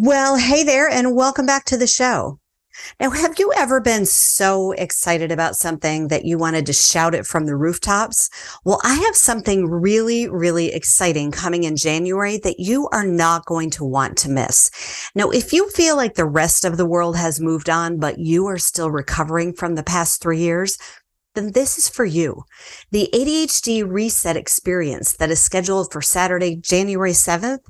Well, hey there, and welcome back to the show. Now, have you ever been so excited about something that you wanted to shout it from the rooftops? Well, I have something really, really exciting coming in January that you are not going to want to miss. Now, if you feel like the rest of the world has moved on, but you are still recovering from the past three years, then this is for you. The ADHD Reset Experience that is scheduled for Saturday, January 7th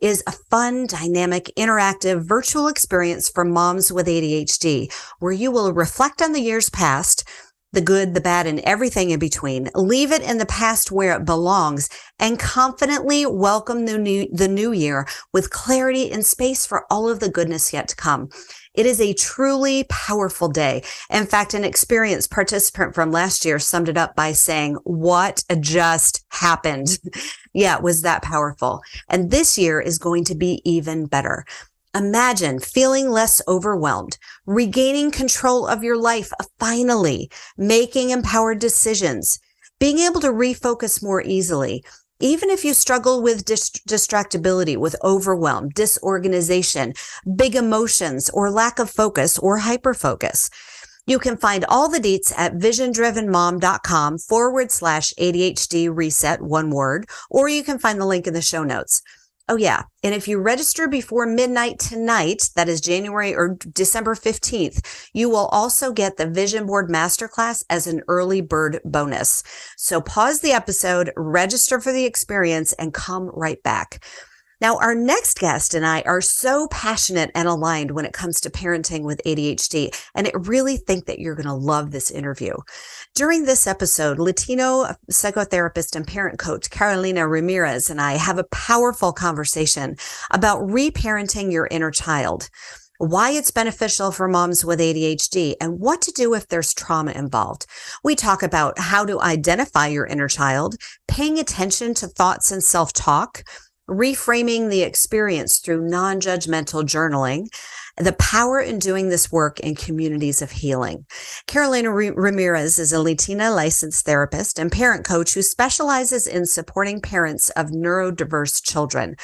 is a fun, dynamic, interactive virtual experience for moms with ADHD where you will reflect on the years past, the good, the bad, and everything in between. Leave it in the past where it belongs and confidently welcome the new, the new year with clarity and space for all of the goodness yet to come. It is a truly powerful day. In fact, an experienced participant from last year summed it up by saying, what just happened? yeah, it was that powerful. And this year is going to be even better. Imagine feeling less overwhelmed, regaining control of your life, finally making empowered decisions, being able to refocus more easily, even if you struggle with dist- distractibility, with overwhelm, disorganization, big emotions, or lack of focus or hyperfocus, you can find all the deets at visiondrivenmom.com forward slash ADHD reset, one word, or you can find the link in the show notes. Oh, yeah. And if you register before midnight tonight, that is January or December 15th, you will also get the Vision Board Masterclass as an early bird bonus. So pause the episode, register for the experience, and come right back. Now, our next guest and I are so passionate and aligned when it comes to parenting with ADHD, and I really think that you're going to love this interview. During this episode, Latino psychotherapist and parent coach Carolina Ramirez and I have a powerful conversation about reparenting your inner child why it's beneficial for moms with ADHD, and what to do if there's trauma involved. We talk about how to identify your inner child, paying attention to thoughts and self talk, reframing the experience through non judgmental journaling, the power in doing this work in communities of healing. Carolina Ramirez is a Latina licensed therapist and parent coach who specializes in supporting parents of neurodiverse children.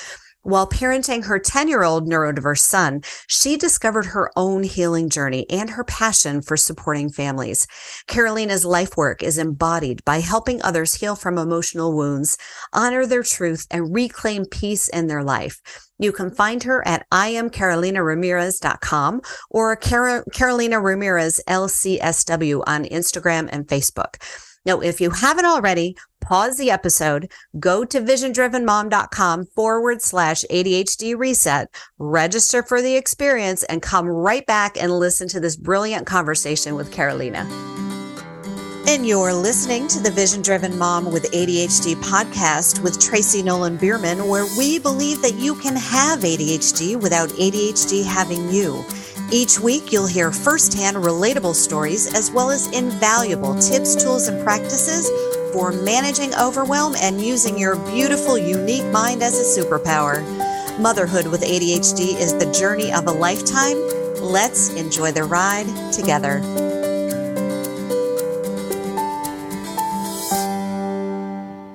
While parenting her 10 year old neurodiverse son, she discovered her own healing journey and her passion for supporting families. Carolina's life work is embodied by helping others heal from emotional wounds, honor their truth, and reclaim peace in their life. You can find her at iamcarolinaramirez.com or Car- Carolina Ramirez LCSW on Instagram and Facebook. Now, if you haven't already, pause the episode, go to visiondrivenmom.com forward slash ADHD reset, register for the experience, and come right back and listen to this brilliant conversation with Carolina. And you're listening to the Vision Driven Mom with ADHD podcast with Tracy Nolan Bierman, where we believe that you can have ADHD without ADHD having you. Each week, you'll hear firsthand relatable stories as well as invaluable tips, tools, and practices for managing overwhelm and using your beautiful, unique mind as a superpower. Motherhood with ADHD is the journey of a lifetime. Let's enjoy the ride together.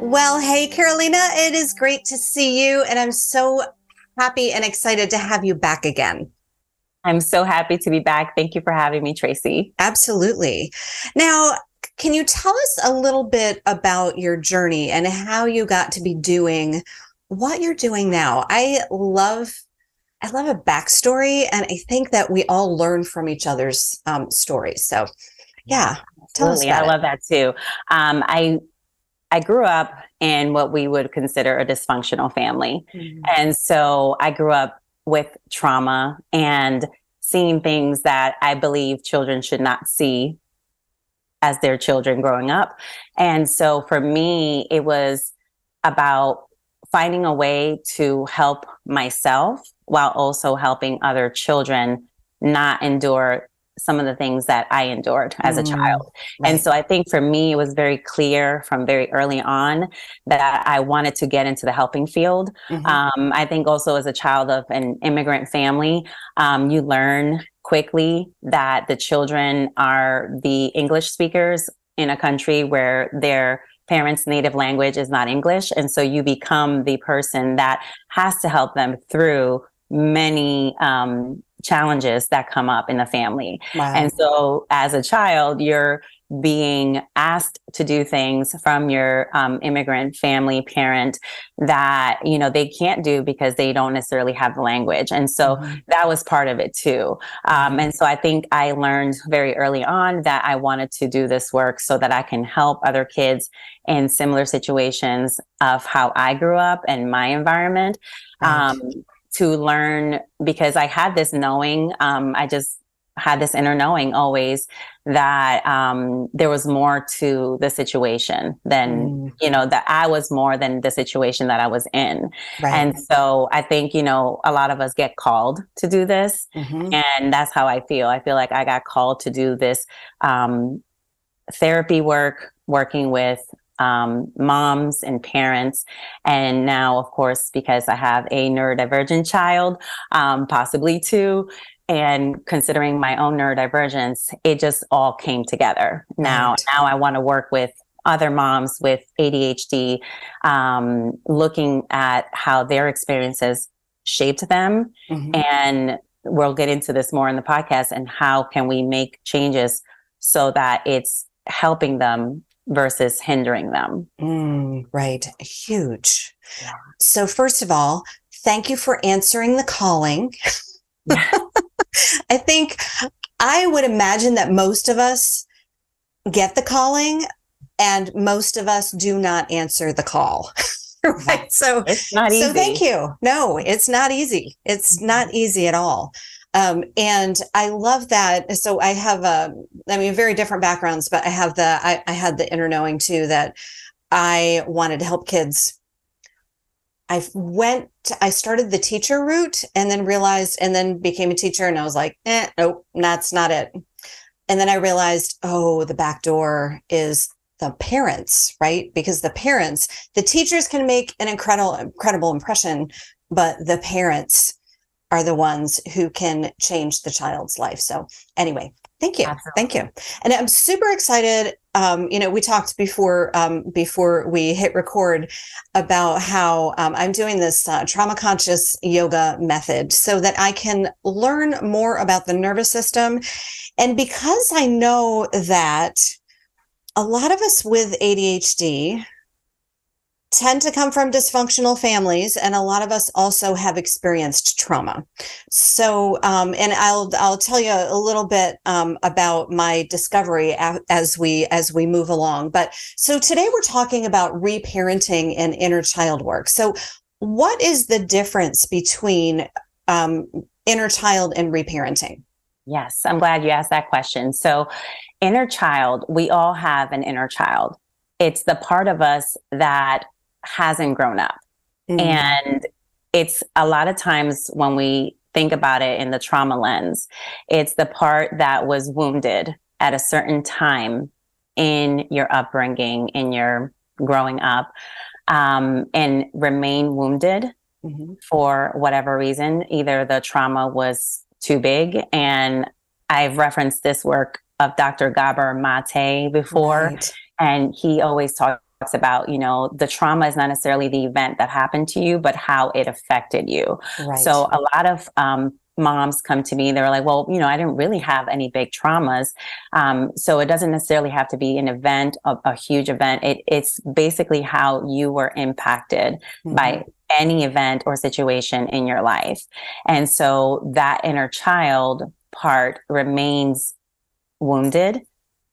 Well, hey, Carolina, it is great to see you, and I'm so happy and excited to have you back again. I'm so happy to be back. Thank you for having me, Tracy. Absolutely. Now, can you tell us a little bit about your journey and how you got to be doing what you're doing now? I love I love a backstory, and I think that we all learn from each other's um, stories. So, yeah, tell Absolutely. us. I it. love that too. Um, I I grew up in what we would consider a dysfunctional family, mm-hmm. and so I grew up with trauma and seeing things that I believe children should not see as their children growing up. And so for me, it was about finding a way to help myself while also helping other children not endure some of the things that I endured as a mm, child. Right. And so I think for me, it was very clear from very early on that I wanted to get into the helping field. Mm-hmm. Um, I think also as a child of an immigrant family, um, you learn quickly that the children are the English speakers in a country where their parents' native language is not English. And so you become the person that has to help them through many um, challenges that come up in the family. Wow. And so as a child, you're being asked to do things from your um, immigrant family parent that you know they can't do because they don't necessarily have the language and so mm-hmm. that was part of it too um, and so i think i learned very early on that i wanted to do this work so that i can help other kids in similar situations of how i grew up and my environment right. um, to learn because i had this knowing um, i just had this inner knowing always that um, there was more to the situation than mm. you know that I was more than the situation that I was in, right. and so I think you know a lot of us get called to do this, mm-hmm. and that's how I feel. I feel like I got called to do this um, therapy work, working with um, moms and parents. And now, of course, because I have a neurodivergent child, um, possibly two, and considering my own neurodivergence, it just all came together. Now, right. now I want to work with other moms with ADHD, um, looking at how their experiences shaped them. Mm-hmm. And we'll get into this more in the podcast and how can we make changes so that it's helping them versus hindering them. Mm, right. Huge. Yeah. So, first of all, thank you for answering the calling. I think I would imagine that most of us get the calling and most of us do not answer the call. right. So it's not easy. So thank you. No, it's not easy. It's mm-hmm. not easy at all. Um, and I love that. So I have a, I mean, very different backgrounds, but I have the, I, I had the inner knowing too that I wanted to help kids I went, I started the teacher route and then realized, and then became a teacher. And I was like, eh, nope, that's not it. And then I realized, oh, the back door is the parents, right? Because the parents, the teachers can make an incredible, incredible impression, but the parents are the ones who can change the child's life. So anyway, Thank you. Absolutely. Thank you. And I'm super excited. Um, you know, we talked before um, before we hit record about how um, I'm doing this uh, trauma conscious yoga method so that I can learn more about the nervous system. And because I know that a lot of us with ADHD tend to come from dysfunctional families and a lot of us also have experienced trauma. So um, and i'll i'll tell you a little bit um, about my discovery as we as we move along. But so today we're talking about reparenting and inner child work. So what is the difference between um, inner child and reparenting? Yes i'm glad you asked that question. So inner child we all have an inner child. It's the part of us that hasn't grown up. Mm-hmm. And it's a lot of times when we think about it in the trauma lens, it's the part that was wounded at a certain time in your upbringing, in your growing up, um, and remain wounded mm-hmm. for whatever reason. Either the trauma was too big, and I've referenced this work of Dr. Gabor Mate before, right. and he always talks talks about, you know, the trauma is not necessarily the event that happened to you, but how it affected you. Right. So a lot of um, moms come to me, they're like, well, you know, I didn't really have any big traumas. Um, so it doesn't necessarily have to be an event, a, a huge event. It, it's basically how you were impacted mm-hmm. by any event or situation in your life. And so that inner child part remains wounded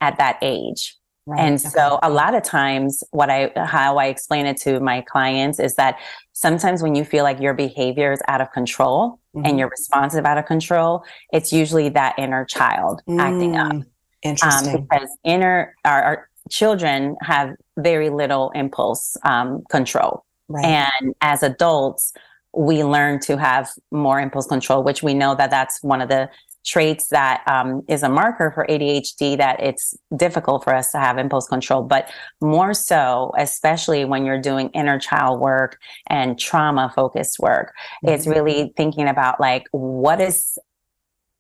at that age. Right. And okay. so a lot of times what I how I explain it to my clients is that sometimes when you feel like your behavior is out of control mm-hmm. and your responsive out of control, it's usually that inner child mm, acting up. Mm, interesting. Um, because inner our, our, children have very little impulse um, control. Right. And as adults, we learn to have more impulse control, which we know that that's one of the traits that um, is a marker for ADHD that it's difficult for us to have impulse control, but more so, especially when you're doing inner child work and trauma focused work, mm-hmm. it's really thinking about like, what is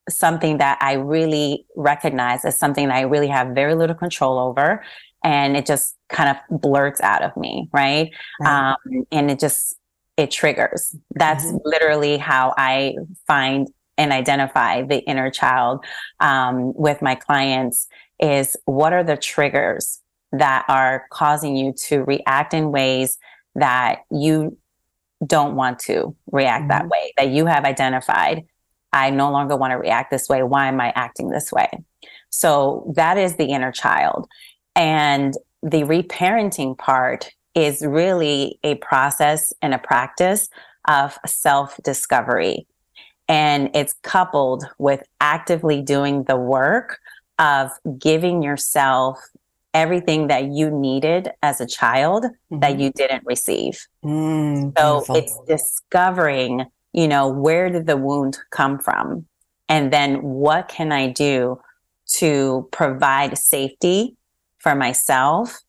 something that I really recognize as something that I really have very little control over. And it just kind of blurts out of me, right? right. Um, and it just it triggers. That's mm-hmm. literally how I find and identify the inner child um, with my clients is what are the triggers that are causing you to react in ways that you don't want to react mm-hmm. that way, that you have identified. I no longer want to react this way. Why am I acting this way? So that is the inner child. And the reparenting part is really a process and a practice of self discovery. And it's coupled with actively doing the work of giving yourself everything that you needed as a child mm-hmm. that you didn't receive. Mm, so beautiful. it's discovering, you know, where did the wound come from? And then what can I do to provide safety for myself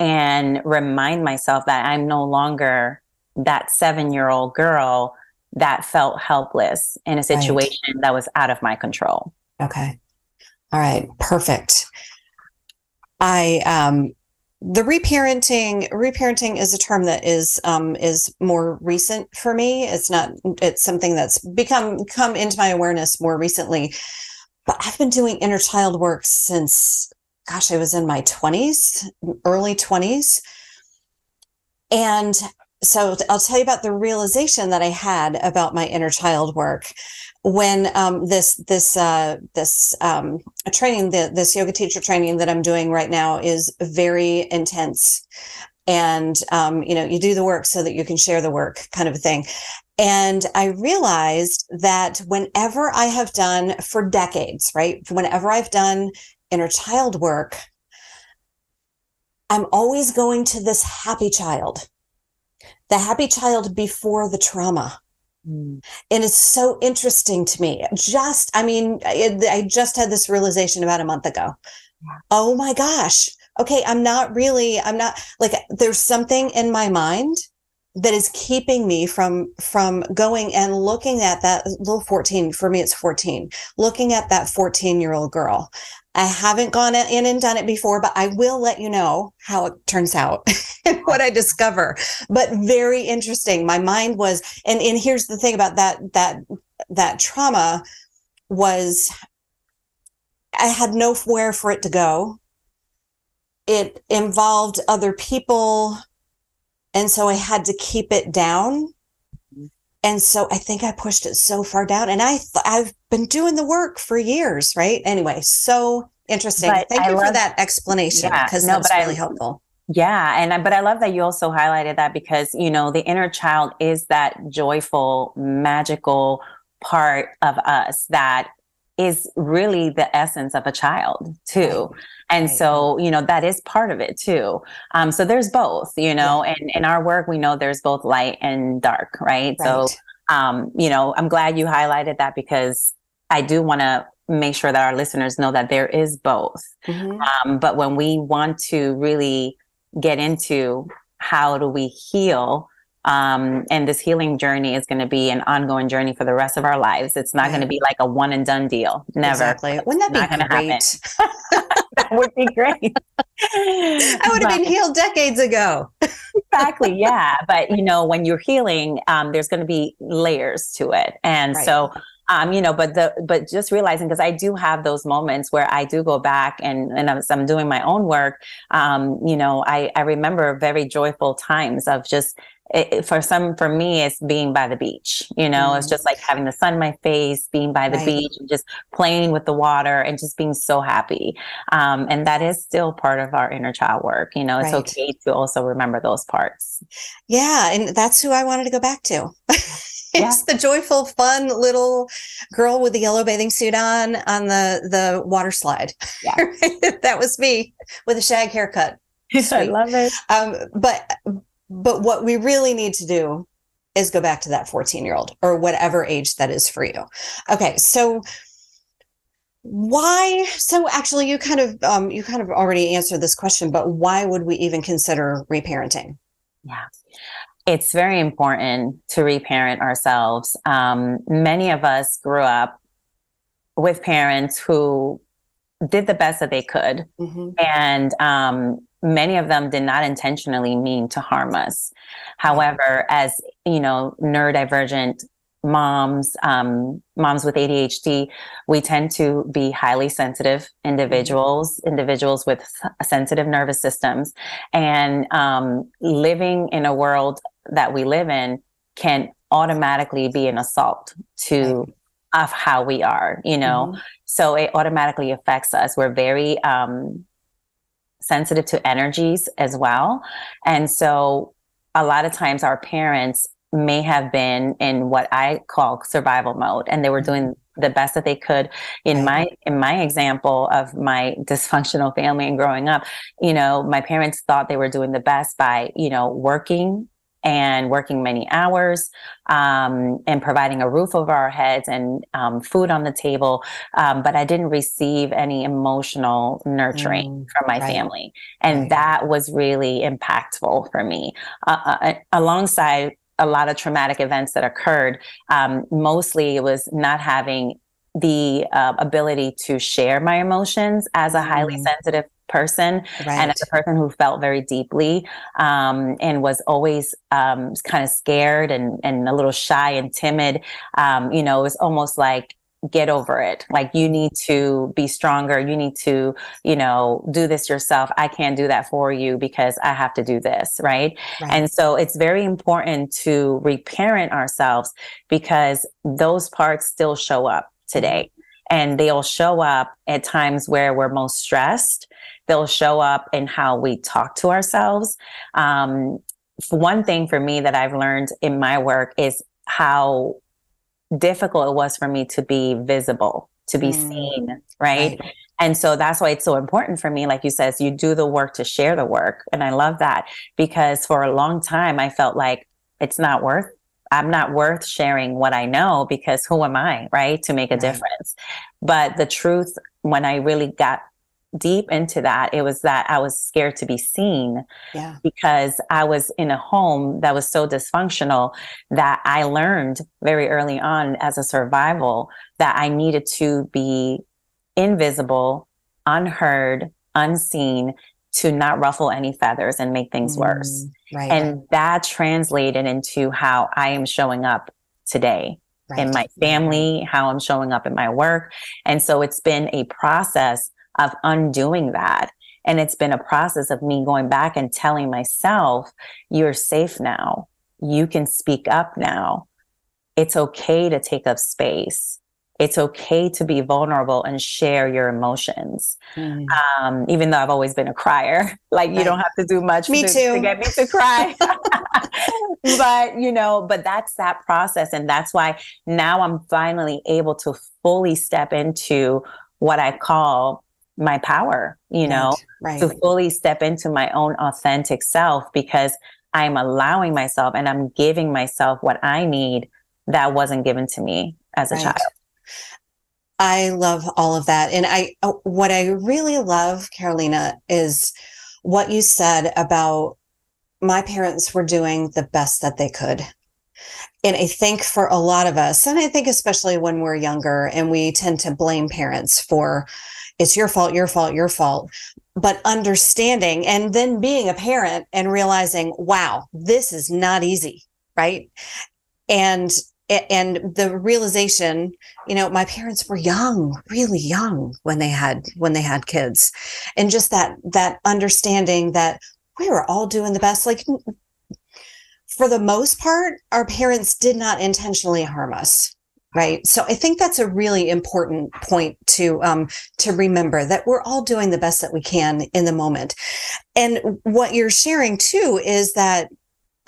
and remind myself that I'm no longer that seven year old girl that felt helpless in a situation right. that was out of my control. Okay. All right. Perfect. I um the reparenting reparenting is a term that is um is more recent for me. It's not it's something that's become come into my awareness more recently. But I've been doing inner child work since gosh, I was in my 20s, early 20s. And so I'll tell you about the realization that I had about my inner child work. When um, this this uh, this um, training, the, this yoga teacher training that I'm doing right now is very intense, and um, you know you do the work so that you can share the work, kind of a thing. And I realized that whenever I have done for decades, right, whenever I've done inner child work, I'm always going to this happy child the happy child before the trauma. Mm. And it's so interesting to me. Just, I mean, it, I just had this realization about a month ago. Yeah. Oh my gosh. Okay. I'm not really, I'm not like, there's something in my mind that is keeping me from from going and looking at that little 14 for me it's 14 looking at that 14 year old girl I haven't gone in and done it before, but I will let you know how it turns out and what I discover. But very interesting. My mind was, and, and here's the thing about that, that, that trauma was I had nowhere for it to go. It involved other people. And so I had to keep it down. And so I think I pushed it so far down and I th- I've been doing the work for years, right? Anyway, so interesting. But Thank I you love, for that explanation because yeah, no, that's really I, helpful. Yeah, and but I love that you also highlighted that because you know the inner child is that joyful, magical part of us that is really the essence of a child too. Right. And right. so, you know, that is part of it too. Um, so there's both, you know, yeah. and in our work, we know there's both light and dark, right? right. So, um, you know, I'm glad you highlighted that because I do want to make sure that our listeners know that there is both. Mm-hmm. Um, but when we want to really get into how do we heal, um, and this healing journey is going to be an ongoing journey for the rest of our lives. It's not going to be like a one and done deal. Never. Exactly. Wouldn't that be great? that would be great. I would have been healed decades ago. exactly. Yeah. But you know, when you're healing, um, there's going to be layers to it. And right. so, um, you know, but the but just realizing because I do have those moments where I do go back and and as I'm doing my own work, um, you know, I I remember very joyful times of just it, for some for me it's being by the beach you know mm. it's just like having the sun in my face being by the right. beach and just playing with the water and just being so happy um, and that is still part of our inner child work you know it's right. okay to also remember those parts yeah and that's who i wanted to go back to it's yeah. the joyful fun little girl with the yellow bathing suit on on the the water slide yeah. that was me with a shag haircut I love it. Um, but but what we really need to do is go back to that 14 year old or whatever age that is for you. Okay. So, why so actually you kind of um, you kind of already answered this question but why would we even consider reparenting yeah it's very important to reparent ourselves um, many of us grew up with parents who did the best that they could mm-hmm. and um, many of them did not intentionally mean to harm us. However, as you know, neurodivergent moms, um, moms with ADHD, we tend to be highly sensitive individuals, individuals with sensitive nervous systems, and um, living in a world that we live in can automatically be an assault to of how we are, you know. Mm-hmm. So it automatically affects us. We're very um, sensitive to energies as well, and so a lot of times our parents may have been in what I call survival mode and they were doing the best that they could. In my in my example of my dysfunctional family and growing up you know my parents thought they were doing the best by you know working and working many hours um, and providing a roof over our heads and um, food on the table. Um, but I didn't receive any emotional nurturing mm, from my right. family. And right. that was really impactful for me. Uh, uh, uh, alongside a lot of traumatic events that occurred, um, mostly it was not having the uh, ability to share my emotions as a highly mm. sensitive person right. and as a person who felt very deeply um, and was always um, kind of scared and, and a little shy and timid. Um, you know, it was almost like get over it. Like you need to be stronger. You need to, you know, do this yourself. I can't do that for you because I have to do this. Right. right. And so it's very important to reparent ourselves because those parts still show up today and they'll show up at times where we're most stressed they'll show up in how we talk to ourselves. Um, one thing for me that I've learned in my work is how difficult it was for me to be visible, to be mm. seen, right? right? And so that's why it's so important for me. Like you says, you do the work to share the work. And I love that because for a long time, I felt like it's not worth I'm not worth sharing what I know because who am I, right, to make a right. difference? But the truth, when I really got deep into that, it was that I was scared to be seen yeah. because I was in a home that was so dysfunctional that I learned very early on as a survival that I needed to be invisible, unheard, unseen to not ruffle any feathers and make things mm, worse. Right. And that translated into how I am showing up today. Right. In my family, how I'm showing up in my work. And so it's been a process of undoing that. And it's been a process of me going back and telling myself, you're safe now. You can speak up now. It's okay to take up space. It's okay to be vulnerable and share your emotions. Mm. Um, even though I've always been a crier, like right. you don't have to do much me to, too. to get me to cry. but you know, but that's that process. And that's why now I'm finally able to fully step into what I call my power, you know, right, right. to fully step into my own authentic self because I'm allowing myself and I'm giving myself what I need that wasn't given to me as a right. child. I love all of that. And I, uh, what I really love, Carolina, is what you said about my parents were doing the best that they could. And I think for a lot of us, and I think especially when we're younger and we tend to blame parents for it's your fault, your fault, your fault. But understanding and then being a parent and realizing, wow, this is not easy, right? And and the realization you know my parents were young really young when they had when they had kids and just that that understanding that we were all doing the best like for the most part our parents did not intentionally harm us right. So i think that's a really important point to um, to remember that we're all doing the best that we can in the moment. And what you're sharing too is that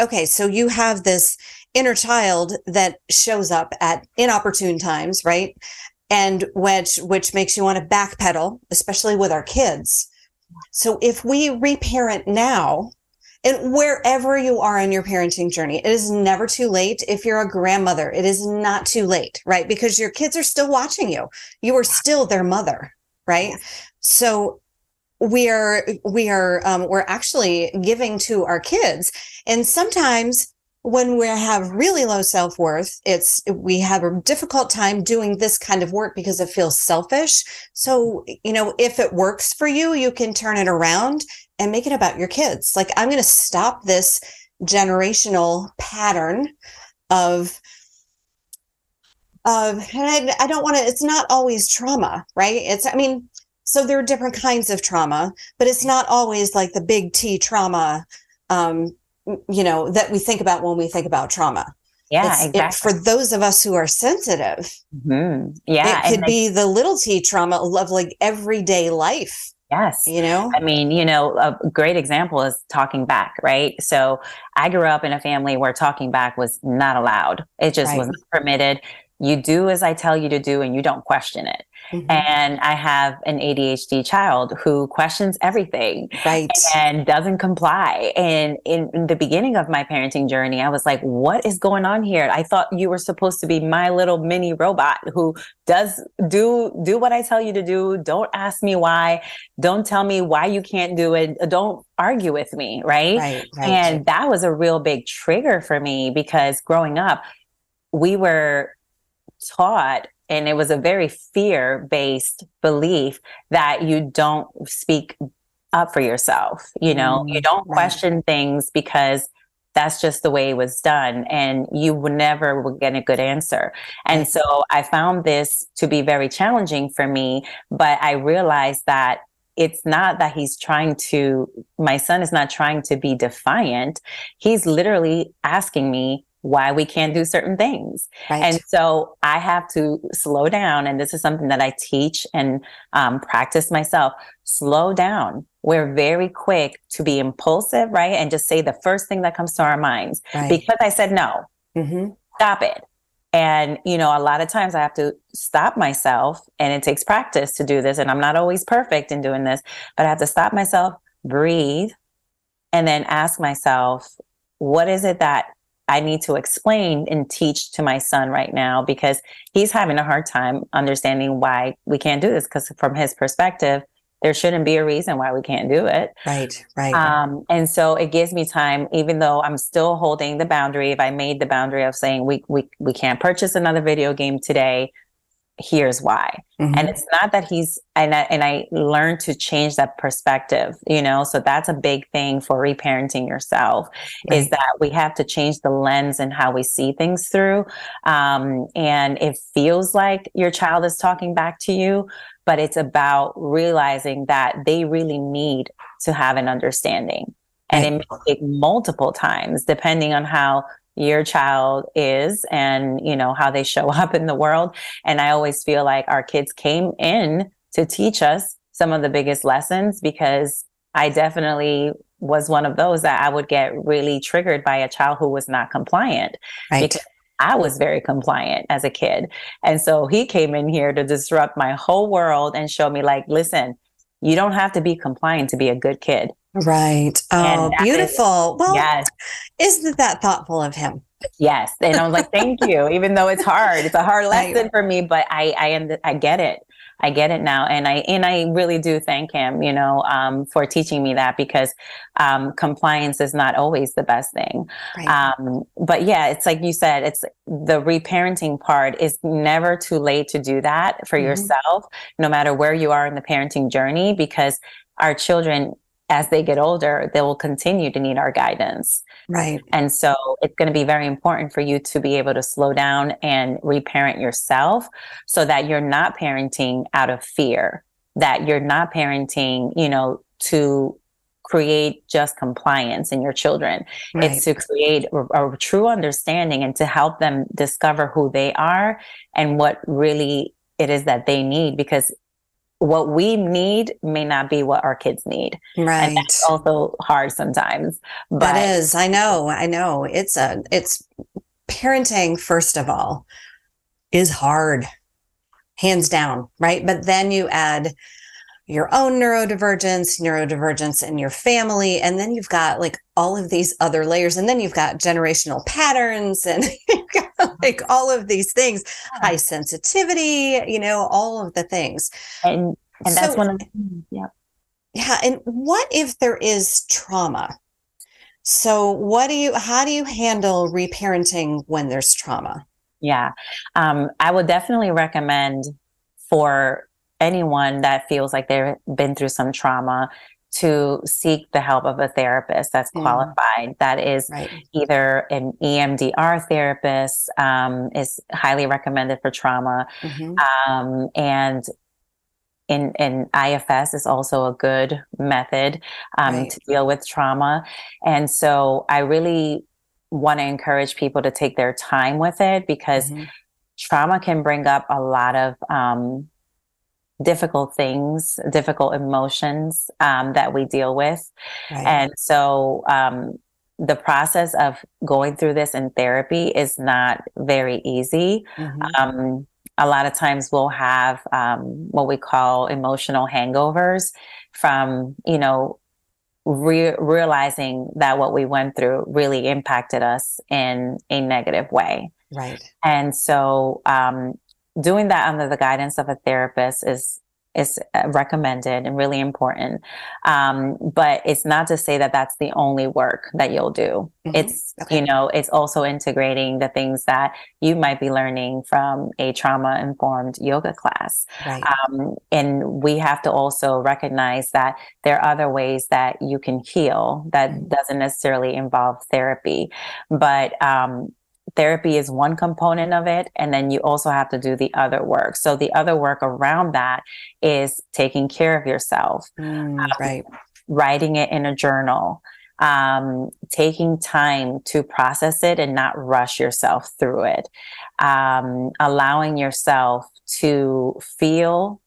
okay so you have this inner child that shows up at inopportune times right? And which which makes you want to backpedal especially with our kids. So if we reparent now and wherever you are in your parenting journey, it is never too late. If you're a grandmother, it is not too late, right? Because your kids are still watching you. You are still their mother, right? So we are we are um, we're actually giving to our kids, and sometimes when we have really low self-worth it's we have a difficult time doing this kind of work because it feels selfish so you know if it works for you you can turn it around and make it about your kids. Like, I'm going to stop this generational pattern of of and I, I don't want to it's not always trauma right it's i mean so there are different kinds of trauma but it's not always like the big t trauma um you know that we think about when we think about trauma yeah it's, exactly it, for those of us who are sensitive mm-hmm. yeah it could be the little t trauma of like everyday life Yes. You know, I mean, you know, a great example is talking back, right? So I grew up in a family where talking back was not allowed. It just right. wasn't permitted. You do as I tell you to do and you don't question it. Mm-hmm. And I have an ADHD child who questions everything right. and doesn't comply. And in, in, the beginning of my parenting journey, I was like, what is going on here? I thought you were supposed to be my little mini robot who does do do what I tell you to do. Don't ask me why. Don't tell me why you can't do it. Don't argue with me, right? right, right. And that was a real big trigger for me because growing up, we were taught and it was a very fear based belief that you don't speak up for yourself you know? Mm, you don't question things because that's just the way it was done and you would never would get a good answer. And so i found this to be very challenging for me but i realized that it's not that he's trying to my son is not trying to be defiant. He's literally asking me why we can't do certain things. Right. And so I have to slow down. And this is something that I teach and um, practice myself. Slow down. We're very quick to be impulsive, right? And just say the first thing that comes to our minds. Right. Because I said no, mm-hmm. stop it. And, you know, a lot of times I have to stop myself and it takes practice to do this. And I'm not always perfect in doing this, but I have to stop myself, breathe, and then ask myself, what is it that I need to explain and teach to my son right now because he's having a hard time understanding why we can't do this. Because from his perspective, there shouldn't be a reason why we can't do it. Right, right. Um, and so it gives me time, even though I'm still holding the boundary. If I made the boundary of saying we we we can't purchase another video game today, here's why mm-hmm. and it's not that he's and I, and I learned to change that perspective you know so that's a big thing for reparenting yourself right. is that we have to change the lens and how we see things through um, and it feels like your child is talking back to you but it's about realizing that they really need to have an understanding and right. it may take multiple times depending on how your child is and you know how they show up in the world and i always feel like our kids came in to teach us some of the biggest lessons because i definitely was one of those that i would get really triggered by a child who was not compliant right. because I was very compliant as a kid. And so he came in here to disrupt my whole world and show me, like, listen, you don't have to be compliant to be a good kid. Right. Oh, beautiful. Is, well, yes. isn't that thoughtful of him? Yes. And I was like, thank you. Even though it's hard, it's a hard lesson for me, but I, I, I get it. I get it now. And I, and I really do thank him, you know, um, for teaching me that because, um, compliance is not always the best thing. Right. Um, but yeah, it's like you said, it's the reparenting part is never too late to do that for mm-hmm. yourself, no matter where you are in the parenting journey, because our children as they get older, they will continue to need our guidance. Right. And so it's going to be very important for you to be able to slow down and reparent yourself so that you're not parenting out of fear, that you're not parenting, you know, to create just compliance in your children. Right. It's to create a, a true understanding and to help them discover who they are and what really it is that they need because what we need may not be what our kids need. Right. And that's also hard sometimes. But that is, I know, I know. It's a it's parenting, first of all, is hard. Hands down, right? But then you add your own neurodivergence, neurodivergence in your family, and then you've got like all of these other layers, and then you've got generational patterns, and you've got like all of these things, high sensitivity, you know, all of the things. And and that's so, one of the yeah. Yeah. And what if there is trauma? So what do you how do you handle reparenting when there's trauma? Yeah. Um, I would definitely recommend for anyone that feels like they've been through some trauma to seek the help of a therapist that's qualified mm. that is right. either an emdr therapist um, is highly recommended for trauma mm-hmm. um, and in, in IFS is also a good method um, right. to deal with trauma. And so I really want to encourage people to take their time with it because mm-hmm. trauma can bring up a lot of um, difficult things, difficult emotions um, that we deal with. Right. And so um, the process of going through this in therapy is not very easy. Mm-hmm. Um, a lot of times we'll have um, what we call emotional hangovers from, you know, re- realizing that what we went through really impacted us in a negative way. Right. And so, um, doing that under the guidance of a therapist is is uh, recommended and really important. Um, but it's not to say that that's the only work that you'll do. Mm-hmm. It's, okay. you know, it's also integrating the things that you might be learning from a trauma informed yoga class. Right. Um, and we have to also recognize that there are other ways that you can heal that mm-hmm. doesn't necessarily involve therapy. But, um, therapy is one component of it and then you also have to do the other work so the other work around that is taking care of yourself mm, um, right writing it in a journal um, taking time to process it and not rush yourself through it um, allowing yourself to feel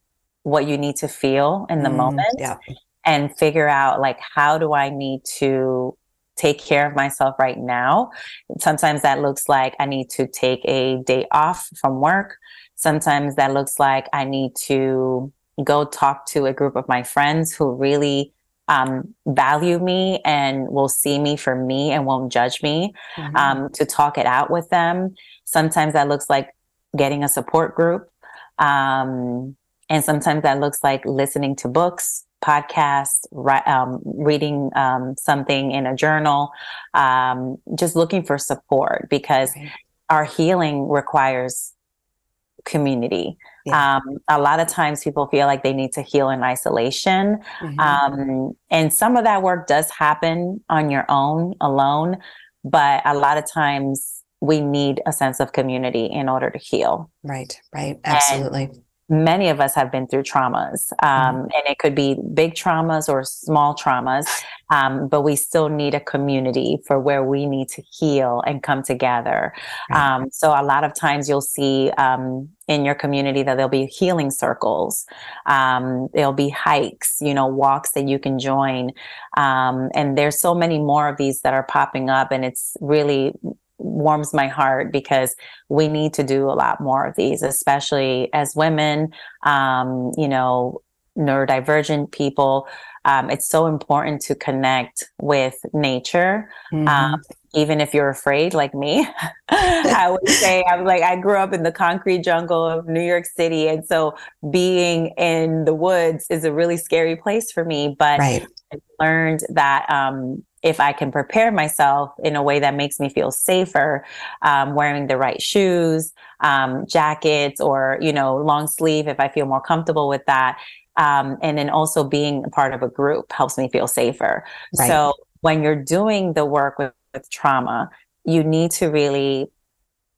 what you need to feel in the mm, moment yeah. and figure out like how do i need to take care of myself right now. Sometimes that looks like I need to take a day off from work. Sometimes that looks like I need to go talk to a group of my friends who really um, value me and will see me for me and won't judge me mm-hmm. um, to talk it out with them. Sometimes that looks like getting a support group. Um, and sometimes that looks like listening to books, podcast, um, reading um, something in a journal, um, just looking for support because right. our healing requires community. Yeah. Um, a lot of times people feel like they need to heal in isolation. Mm-hmm. Um, and some of that work does happen on your own, alone. But a lot of times we need a sense of community in order to heal. Right, right. Absolutely. And many of us have been through traumas um, mm-hmm. and it could be big traumas or small traumas um, but we still need a community for where we need to heal and come together right. um, so a lot of times you'll see um, in your community that there'll be healing circles um, there'll be hikes you know walks that you can join um, and there's so many more of these that are popping up and it's really warms my heart because we need to do a lot more of these, especially as women, um, you know, neurodivergent people. Um, it's so important to connect with nature. Mm-hmm. Um, even if you're afraid, like me, I would say I'm like, I grew up in the concrete jungle of New York City. And so being in the woods is a really scary place for me. But right. I learned that um, if I can prepare myself in a way that makes me feel safer, um, wearing the right shoes, um, jackets, or you know, long sleeve, if I feel more comfortable with that, um, and then also being part of a group helps me feel safer. Right. So when you're doing the work with, with trauma, you need to really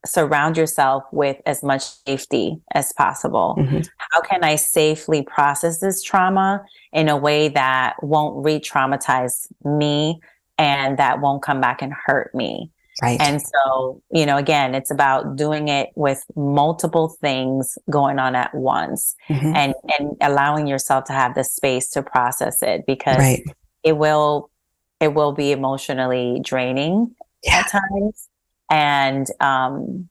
surround yourself with as much safety as possible. Mm-hmm. How can I safely process this trauma in a way that won't re traumatize me and that won't come back and hurt me? Right. And so, you know, again, it's about doing it with multiple things going on at once mm-hmm. and, and allowing yourself to have the space to process it because right. it will, it will be emotionally draining yeah. at times. And um,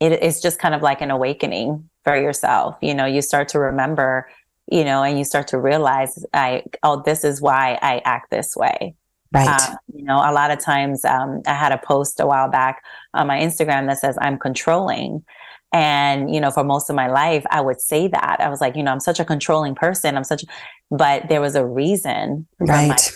it, it's just kind of like an awakening for yourself. You know you start to remember you know and you start to realize i oh this is why i act this way. Right. Uh, you know a lot of times um, i had a post a while back on my instagram that says i'm controlling. And you know for most of my life i would say that. I was like you know i'm such a controlling person. I'm such but there was a reason right.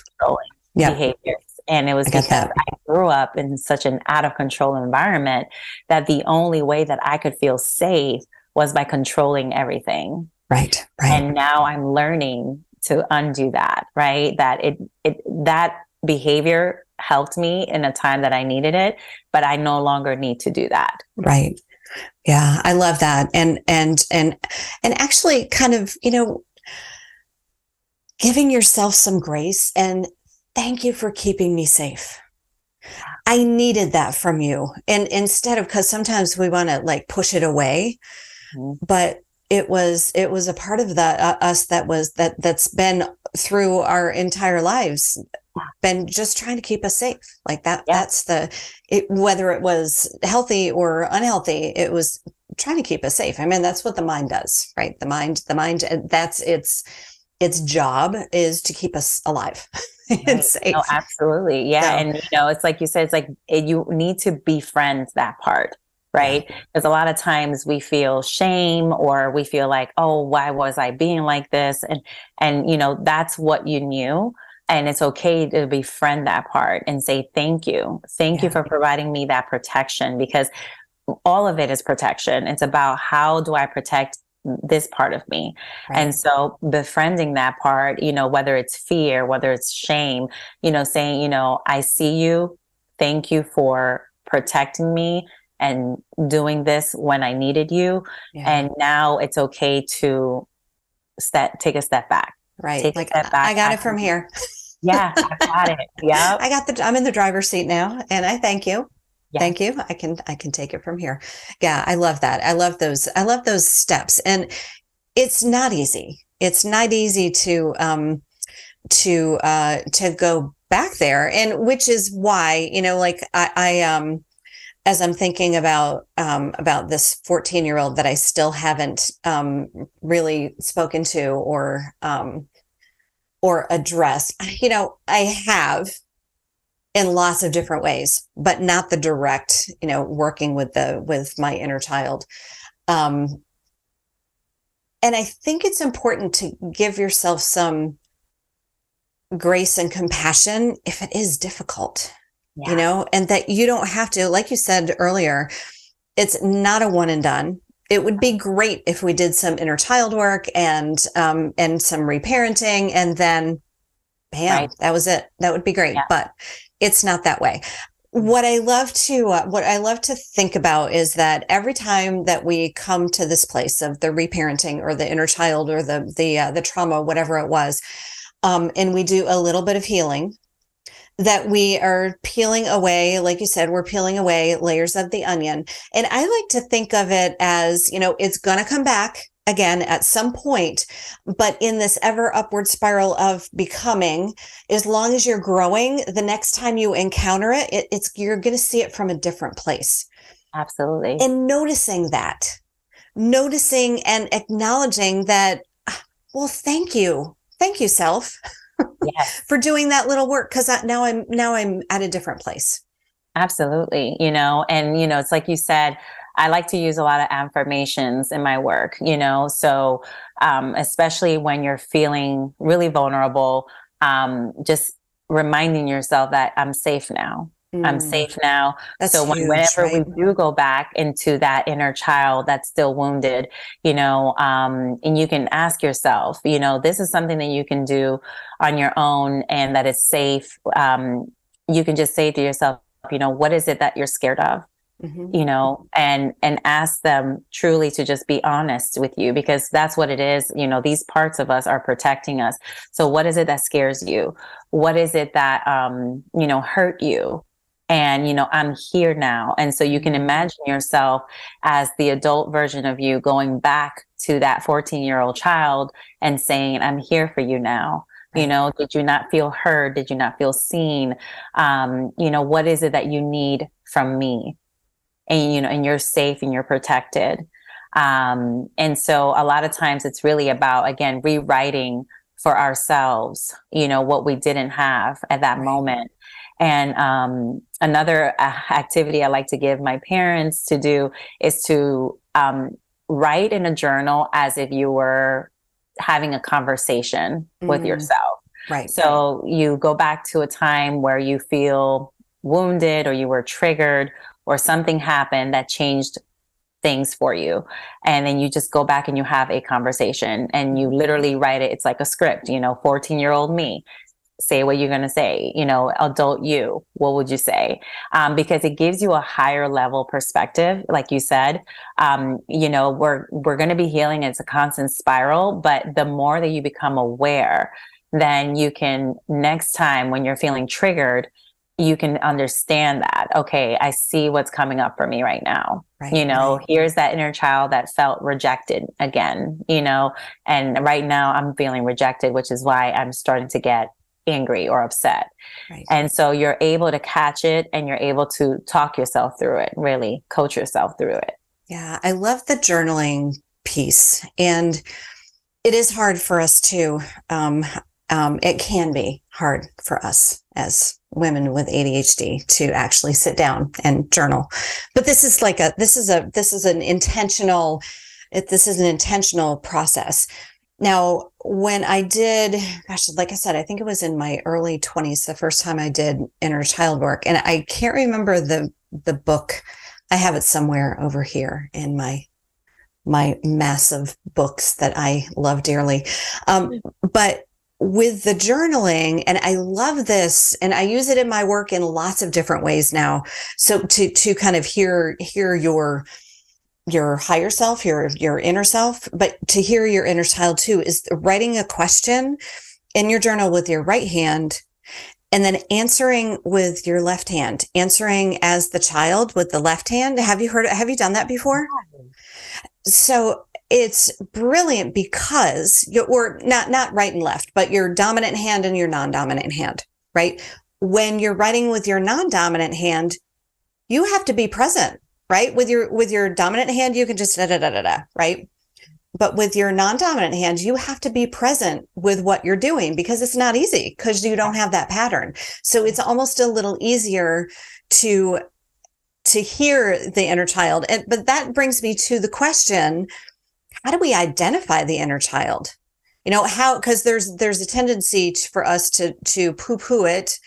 Behaviors and it was I because I grew up in such an out of control environment that the only way that I could feel safe was by controlling everything. Right. Right. And now I'm learning to undo that, right? That it, it, that behavior helped me in a time that I needed it, but I no longer need to do that. Right. Yeah, I love that. And and and and actually kind of, you know, giving yourself some grace and thank you for keeping me safe. I needed that from you. And instead of cuz sometimes we want to like push it away, mm-hmm. but it was it was a part of that uh, us that was that that's been through our entire lives been just trying to keep us safe like that yeah. that's the it whether it was healthy or unhealthy it was trying to keep us safe i mean that's what the mind does right the mind the mind that's its its job is to keep us alive. and safe oh absolutely. Yeah so, and you know it's like you said it's like it, you need to befriend that part right? Because a lot of times we feel shame or we feel like oh why was i being like this? And and you know that's what you knew and it's okay to befriend that part and say thank you. Thank yeah. you for providing me that protection because all of it is protection. It's about how do i protect this part of me right. and so befriending that part you know whether it's fear whether it's shame you know saying you know i see you thank you for protecting me and doing this when I needed you. Yeah. And now it's okay to step, take a step back. Right. Take like, a step back. I got it from here. yeah, I got it. Yeah. I got the, I'm in the driver's seat now and I thank you. Thank you. I can, I can take it from here. Yeah. I love that. I love those, I love those steps and it's not easy. It's not easy to, um, to, uh, to go back there. And which is why, you know, like I, I, um, as I'm thinking about um, about this 14 year old that I still haven't um, really spoken to or um, or addressed, you know, I have in lots of different ways, but not the direct, you know, working with the with my inner child. Um, and I think it's important to give yourself some grace and compassion if it is difficult yeah. you know, and that you don't have to, like you said earlier, it's not a one and done. It would be great if we did some inner child work and um, and some reparenting, and then, bam, right. that was it. That would be great, yeah. but it's not that way. What I love to uh, what I love to think about is that every time that we come to this place of the reparenting or the inner child or the the uh, the trauma, whatever it was, um, and we do a little bit of healing, that we are peeling away, like you said, we're peeling away layers of the onion. And I like to think of it as, you know, it's going to come back again at some point, but in this ever upward spiral of becoming, as long as you're growing, the next time you encounter it, it it's you're going to see it from a different place. Absolutely. And noticing that, noticing and acknowledging that, well, thank you. Thank you, self. yes. for doing that little work because now I'm now I'm at a different place. Absolutely, you know, and you know, it's like you said. I like to use a lot of affirmations in my work, you know, so um, especially when you're feeling really vulnerable, um, just reminding yourself that I'm safe now. Mm. I'm safe now. That's so huge, whenever right? we do go back into that inner child that's still wounded, you know, um, and you can ask yourself, you know, this is something that you can do on your own and that is safe. Um, you can just say to yourself, you know, what is it that you're scared of? Mm-hmm. you know and and ask them truly to just be honest with you because that's what it is. You know these parts of us are protecting us. So what is it that scares you? What is it that um you know hurt you? And you know i'm here now. And so you can mm-hmm. imagine yourself as the adult version of you going back to that 14 year old child and saying i'm here for you now. You know did you not feel heard? Did you not feel seen? Um, you know what is it that you need from me and you know and you're safe and you're protected um, and so a lot of times it's really about again rewriting for ourselves you know what we didn't have at that right. moment and um, another uh, activity I like to give my parents to do is to um, write in a journal as if you were having a conversation mm. with yourself. Right. So you go back to a time where you feel wounded or you were triggered or something happened that changed things for you. And then you just go back and you have a conversation and you literally write it. It's like a script you know 14 year old me. Say what you're going to say you know adult you what would you say? Um, because it gives you a higher level perspective like you said. Um, you know we're we're going to be healing. It's a constant spiral but the more that you become aware then you can next time when you're feeling triggered you can understand that okay i see what's coming up for me right now right, you know right. here's that inner child that felt rejected again you know and right now i'm feeling rejected which is why i'm starting to get angry or upset. Right. And so you're able to catch it and you're able to talk yourself through it, really coach yourself through it. Yeah, I love the journaling piece. And it is hard for us to, um, um, it can be hard for us as women with ADHD to actually sit down and journal. But this is like a, this is a, this is an intentional, it, this is an intentional process now, when I did, gosh, like I said, I think it was in my early 20s, the first time I did inner child work. And I can't remember the the book. I have it somewhere over here in my my massive books that I love dearly. Um, but with the journaling, and I love this, and I use it in my work in lots of different ways now. So to to kind of hear hear your your higher self, your your inner self, but to hear your inner child too is writing a question in your journal with your right hand and then answering with your left hand, answering as the child with the left hand. Have you heard have you done that before? So it's brilliant because you or not not right and left, but your dominant hand and your non-dominant hand, right? When you're writing with your non-dominant hand, you have to be present right? With your with your dominant hand, you can just da da da da da, right? But with your non-dominant hand, you have to be present with what you're doing because it's not easy because you don't have that pattern. So it's almost a little easier to to hear the inner child. And but that brings me to the question, how do we identify the inner child? You know, how because there's there's a tendency to, for us to to poo-poo it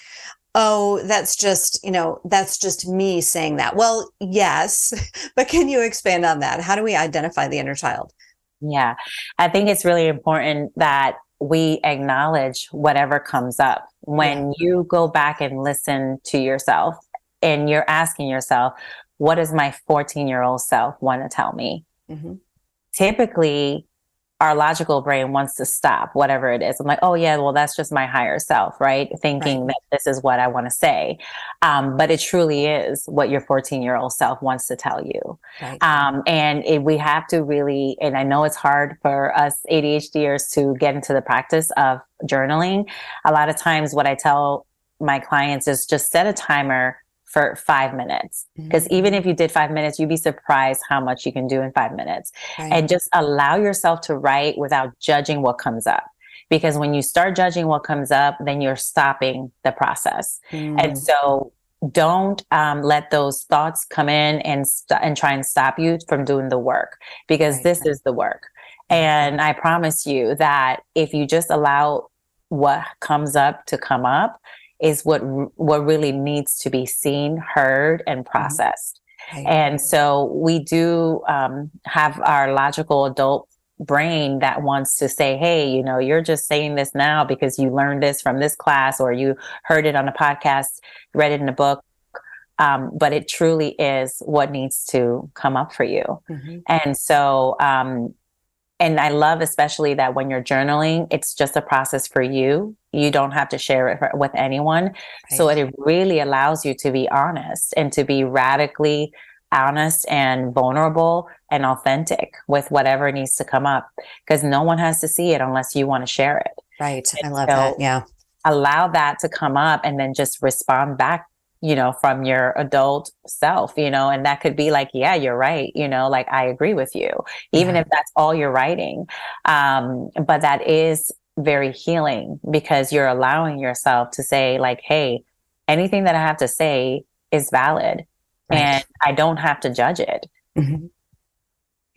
oh, that's just, you know, that's just me saying that. Well, yes, but can you expand on that? How do we identify the inner child? Yeah, I think it's really important that we acknowledge whatever comes up when yeah. you go back and listen to yourself and you're asking yourself, what does my 14 year old self want to tell me? Mm-hmm. Typically, our logical brain wants to stop whatever it is. I'm like, oh yeah, well that's just my higher self, right? Thinking right. that this is what I want to say, um, but it truly is what your 14 year old self wants to tell you. Right. Um, and it, we have to really, and I know it's hard for us ADHDers to get into the practice of journaling. A lot of times, what I tell my clients is just set a timer for five minutes. Because mm-hmm. even if you did five minutes, you'd be surprised how much you can do in five minutes. Right. And just allow yourself to write without judging what comes up. Because when you start judging what comes up, then you're stopping the process. Mm. And so don't um, let those thoughts come in and st- and try and stop you from doing the work because right. this is the work. And I promise you that if you just allow what comes up to come up, is what what really needs to be seen, heard, and mm-hmm. processed. Mm-hmm. And so we do um, have our logical adult brain that wants to say, hey, you know, you're just saying this now because you learned this from this class or you heard it on a podcast, read it in a book. Um, but it truly is what needs to come up for you. Mm-hmm. And so um, and I love especially that when you're journaling, it's just a process for you. You don't have to share it with anyone. Right. So it really allows you to be honest and to be radically honest and vulnerable and authentic with whatever needs to come up because no one has to see it unless you want to share it. Right. And I love so that. Yeah. Allow that to come up and then just respond back you know, from your adult self, you know, and that could be like, yeah, you're right, you know, like I agree with you, even yeah. if that's all you're writing. Um, but that is very healing because you're allowing yourself to say, like, hey, anything that I have to say is valid right. and I don't have to judge it. Mm-hmm.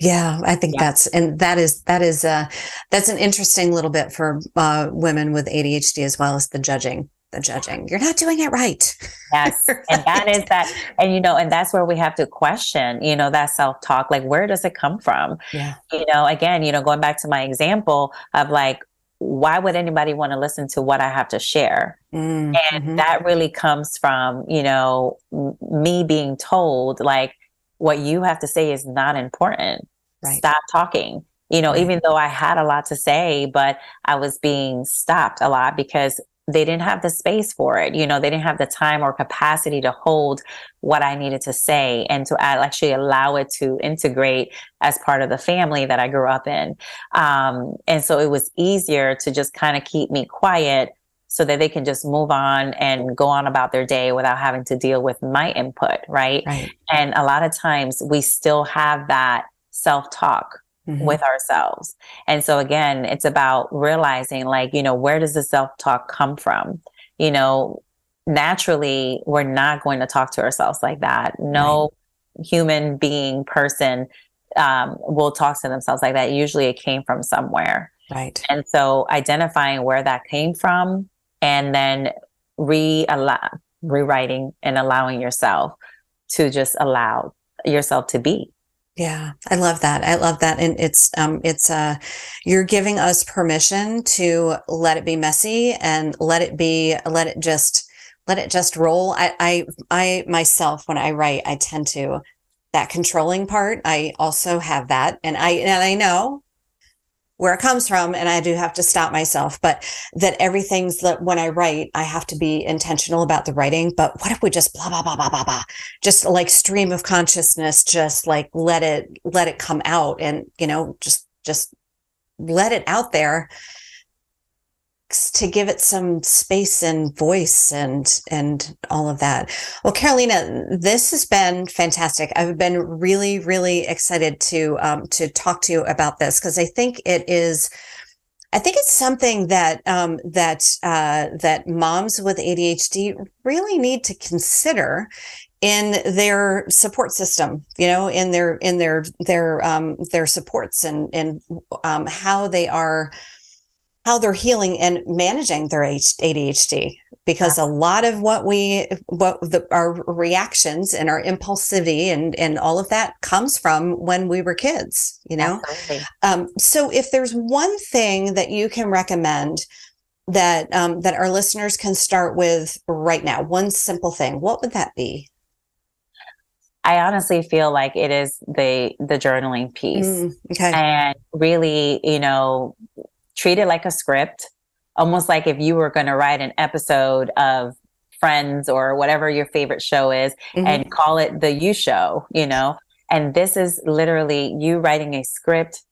Yeah, I think yeah. that's and that is that is uh that's an interesting little bit for uh, women with ADHD as well as the judging the judging. You're not doing it right. Yes. And that is that. And, you know, and that's where we have to question, you know, that self talk. Like, where does it come from? Yeah. You know, again, you know, going back to my example of like, why would anybody want to listen to what I have to share? Mm, and mm-hmm. that really comes from, you know, m- me being told, like, what you have to say is not important. Right. Stop talking. You know, right. even though I had a lot to say, but I was being stopped a lot because they didn't have the space for it. You know, they didn't have the time or capacity to hold what I needed to say and to actually allow it to integrate as part of the family that I grew up in. Um, and so it was easier to just kind of keep me quiet so that they can just move on and go on about their day without having to deal with my input. Right. right. And a lot of times we still have that self talk mm-hmm. with ourselves. And so again, it's about realizing like, you know, where does the self-talk come from? You know, naturally we're not going to talk to ourselves like that. No right. human being person um, will talk to themselves like that. Usually it came from somewhere. Right. And so identifying where that came from and then re rewriting and allowing yourself to just allow yourself to be. Yeah, I love that. I love that. And it's um it's uh you're giving us permission to let it be messy and let it be let it just let it just roll. I I I myself when I write, I tend to that controlling part. I also have that and I and I know where it comes from and i do have to stop myself but that everything's that when i write i have to be intentional about the writing. But what if we just blah blah blah blah blah blah just like stream of consciousness just like let it let it come out and you know just just let it out there to give it some space and voice and and all of that. Well, Carolina, this has been fantastic. I've been really really excited to um, to talk to you about this because I think it is. I think it's something that um, that uh, that moms with ADHD really need to consider in their support system you know in their in their their um their supports and and um how they are how they're healing and managing their ADHD because yeah. a lot of what we what the, our reactions and our impulsivity and and all of that comes from when we were kids you know um, so if there's one thing that you can recommend that um, that our listeners can start with right now one simple thing what would that be I honestly feel like it is the the journaling piece. Mm, okay. And really, you know, treat it like a script, almost like if you were going to write an episode of Friends or whatever your favorite show is mm-hmm. and call it the You Show, you know? And this is literally you writing a script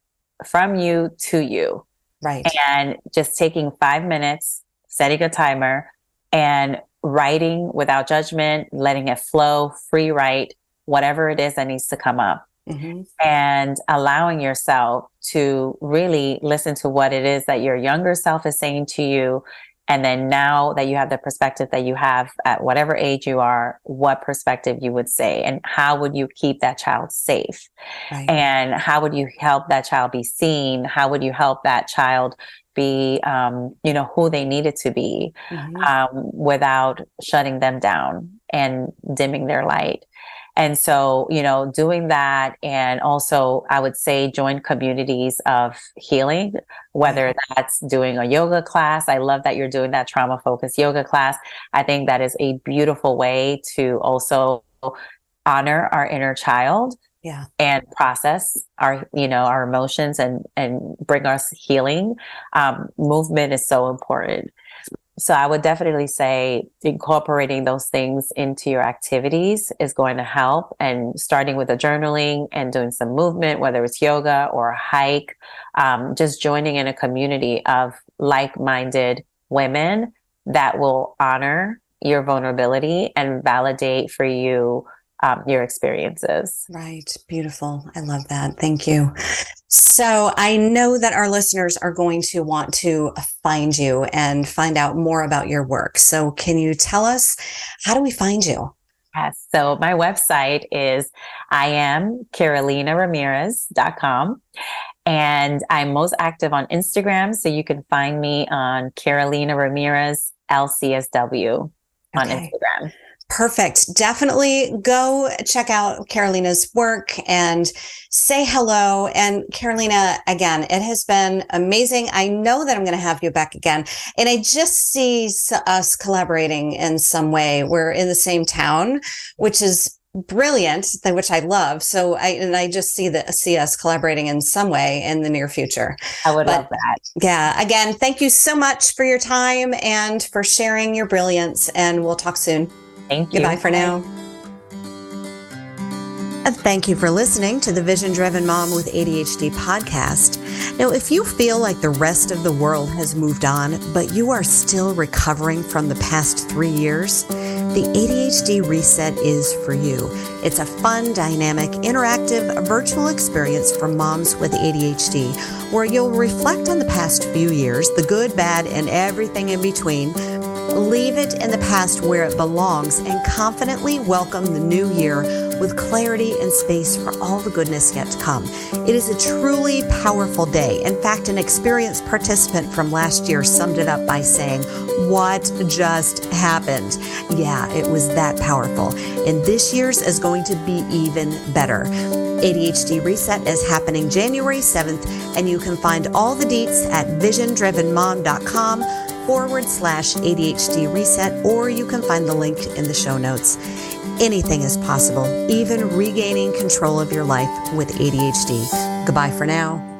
from you to you. Right. And just taking five minutes, setting a timer, and writing without judgment, letting it flow, free write, whatever it is that needs to come up mm-hmm. and allowing yourself to really listen to what it is that your younger self is saying to you. And then now that you have the perspective that you have at whatever age you are, what perspective you would say and how would you keep that child safe? Right. And how would you help that child be seen? How would you help that child be, um, you know, who they needed to be mm-hmm. um, without shutting them down and dimming their light? And so, you know, doing that and also I would say join communities of healing, whether that's doing a yoga class. I love that you're doing that trauma focused yoga class. I think that is a beautiful way to also honor our inner child yeah and process our you know our emotions and and bring us healing um, movement is so important so I would definitely say incorporating those things into your activities is going to help. And starting with the journaling and doing some movement, whether it's yoga or a hike, um, just joining in a community of like-minded women that will honor your vulnerability and validate for you um, your experiences. Right. Beautiful. I love that. Thank you. So I know that our listeners are going to want to find you and find out more about your work. So can you tell us how do we find you? Yes. So my website is I am CarolinaRamirez.com. And I'm most active on Instagram. So you can find me on Carolina Ramirez LCSW on Okay. Instagram. Perfect. Definitely go check out Carolina's work and say hello. And Carolina, again, it has been amazing. I know that I'm going to have you back again. And I just see us collaborating in some way. We're in the same town, which is brilliant, which I love. So I, and I just see that, see us collaborating in some way in the near future. I would But- love that. Yeah. Again, thank you so much for your time and for sharing your brilliance. And we'll talk soon. Thank you. Goodbye for now. And thank you for listening to the Vision Driven Mom with ADHD podcast. Now, if you feel like the rest of the world has moved on, but you are still recovering from the past three years, the ADHD Reset is for you. It's a fun, dynamic, interactive virtual experience for moms with ADHD where you'll reflect on the past few years, the good, bad, and everything in between Leave it in the past where it belongs and confidently welcome the new year with clarity and space for all the goodness yet to come. It is a truly powerful day. In fact, an experienced participant from last year summed it up by saying, What just happened? Yeah, it was that powerful. And this year's is going to be even better. ADHD Reset is happening January 7th, and you can find all the deets at visiondrivenmom.com forward slash ADHD reset, or you can find the link in the show notes. Anything is possible, even regaining control of your life with ADHD. Goodbye for now.